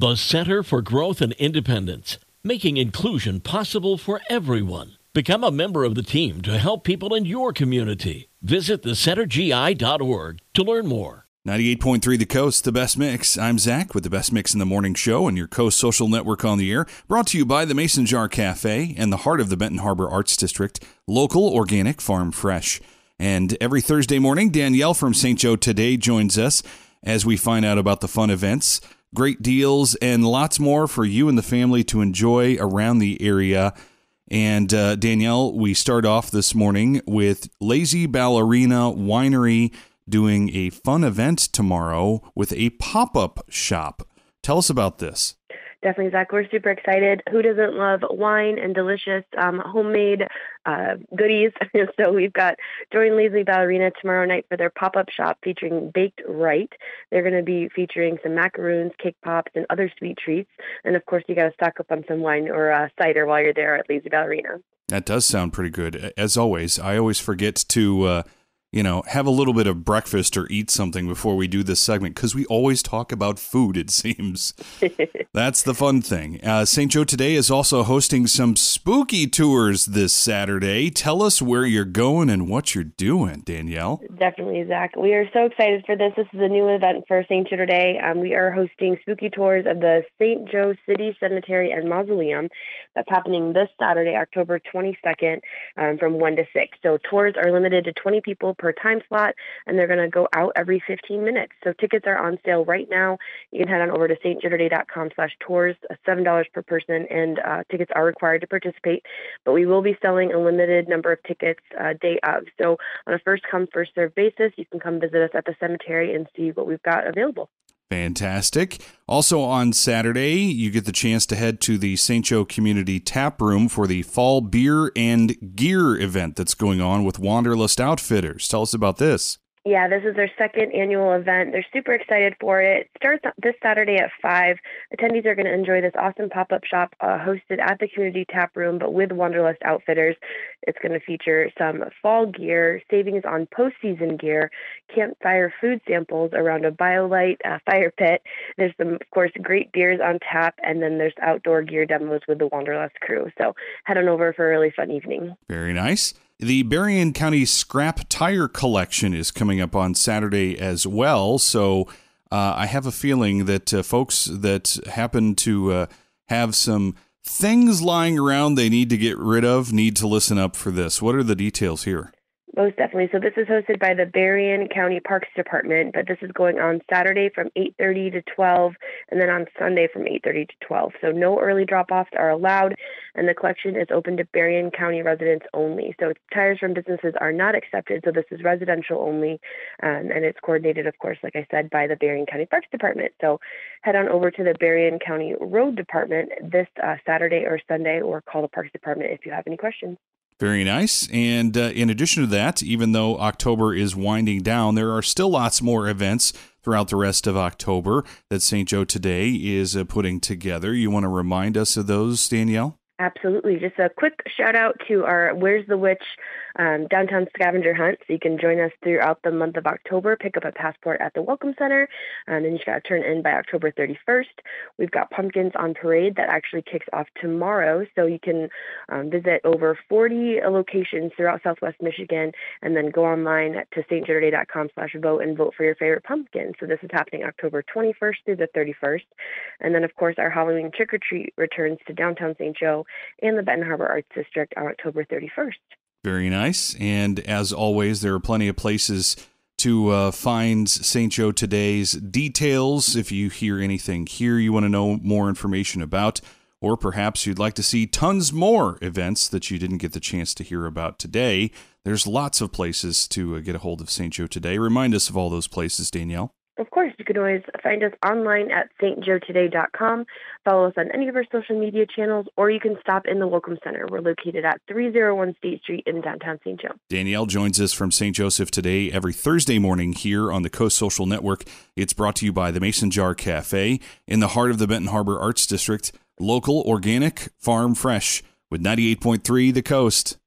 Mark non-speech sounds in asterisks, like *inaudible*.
The Center for Growth and Independence, making inclusion possible for everyone. Become a member of the team to help people in your community. Visit thecentergi.org to learn more. 98.3 The Coast, the best mix. I'm Zach with the best mix in the morning show and your Coast Social Network on the air. Brought to you by the Mason Jar Cafe and the heart of the Benton Harbor Arts District. Local, organic, farm fresh. And every Thursday morning, Danielle from St. Joe Today joins us as we find out about the fun events, great deals, and lots more for you and the family to enjoy around the area. And uh, Danielle, we start off this morning with Lazy Ballerina Winery doing a fun event tomorrow with a pop up shop. Tell us about this. Definitely, Zach. We're super excited. Who doesn't love wine and delicious um, homemade uh, goodies? *laughs* so we've got Join Lazy Ballerina tomorrow night for their pop-up shop featuring Baked Wright. They're going to be featuring some macaroons, cake pops, and other sweet treats. And of course, you got to stock up on some wine or uh, cider while you're there at Lazy Ballerina. That does sound pretty good. As always, I always forget to. Uh you know, have a little bit of breakfast or eat something before we do this segment because we always talk about food, it seems. *laughs* That's the fun thing. Uh, St. Joe Today is also hosting some spooky tours this Saturday. Tell us where you're going and what you're doing, Danielle. Definitely, Zach. We are so excited for this. This is a new event for St. Joe Today. Um, we are hosting spooky tours of the St. Joe City Cemetery and Mausoleum. That's happening this Saturday, October 22nd, um, from 1 to 6. So tours are limited to 20 people per time slot, and they're going to go out every 15 minutes. So tickets are on sale right now. You can head on over to stjoetoday.com slash tours, uh, $7 per person, and uh, tickets are required to participate. But we will be selling a limited number of tickets uh, day of. So on a first come, first basis, you can come visit us at the cemetery and see what we've got available. Fantastic. Also on Saturday, you get the chance to head to the St. Joe Community Tap Room for the Fall Beer and Gear event that's going on with Wanderlust Outfitters. Tell us about this. Yeah, this is their second annual event. They're super excited for it. It starts this Saturday at 5. Attendees are going to enjoy this awesome pop up shop uh, hosted at the community tap room, but with Wanderlust Outfitters. It's going to feature some fall gear, savings on postseason gear, campfire food samples around a BioLite uh, fire pit. There's some, of course, great beers on tap, and then there's outdoor gear demos with the Wanderlust crew. So head on over for a really fun evening. Very nice. The Berrien County Scrap Tire Collection is coming up on Saturday as well. So uh, I have a feeling that uh, folks that happen to uh, have some things lying around they need to get rid of need to listen up for this. What are the details here? Most definitely. So this is hosted by the Berrien County Parks Department, but this is going on Saturday from 8:30 to 12, and then on Sunday from 8:30 to 12. So no early drop-offs are allowed, and the collection is open to Berrien County residents only. So tires from businesses are not accepted. So this is residential only, um, and it's coordinated, of course, like I said, by the Berrien County Parks Department. So head on over to the Berrien County Road Department this uh, Saturday or Sunday, or call the Parks Department if you have any questions. Very nice. And uh, in addition to that, even though October is winding down, there are still lots more events throughout the rest of October that St. Joe Today is uh, putting together. You want to remind us of those, Danielle? Absolutely. Just a quick shout out to our Where's the Witch um, downtown scavenger hunt. So you can join us throughout the month of October. Pick up a passport at the Welcome Center, and then you got to turn in by October 31st. We've got pumpkins on parade that actually kicks off tomorrow. So you can um, visit over 40 locations throughout Southwest Michigan, and then go online to stjoetoday.com slash vote and vote for your favorite pumpkin. So this is happening October 21st through the 31st. And then, of course, our Halloween trick or treat returns to downtown St. Joe and the Benton Harbor Arts District on October 31st. Very nice. And as always, there are plenty of places to uh, find St. Joe Today's details. If you hear anything here you want to know more information about, or perhaps you'd like to see tons more events that you didn't get the chance to hear about today, there's lots of places to uh, get a hold of St. Joe Today. Remind us of all those places, Danielle. Of course, can always find us online at stjoetoday.com, follow us on any of our social media channels, or you can stop in the Welcome Center. We're located at 301 State Street in downtown St. Joe. Danielle joins us from St. Joseph today every Thursday morning here on the Coast Social Network. It's brought to you by the Mason Jar Cafe in the heart of the Benton Harbor Arts District. Local, organic, farm fresh with 98.3 The Coast.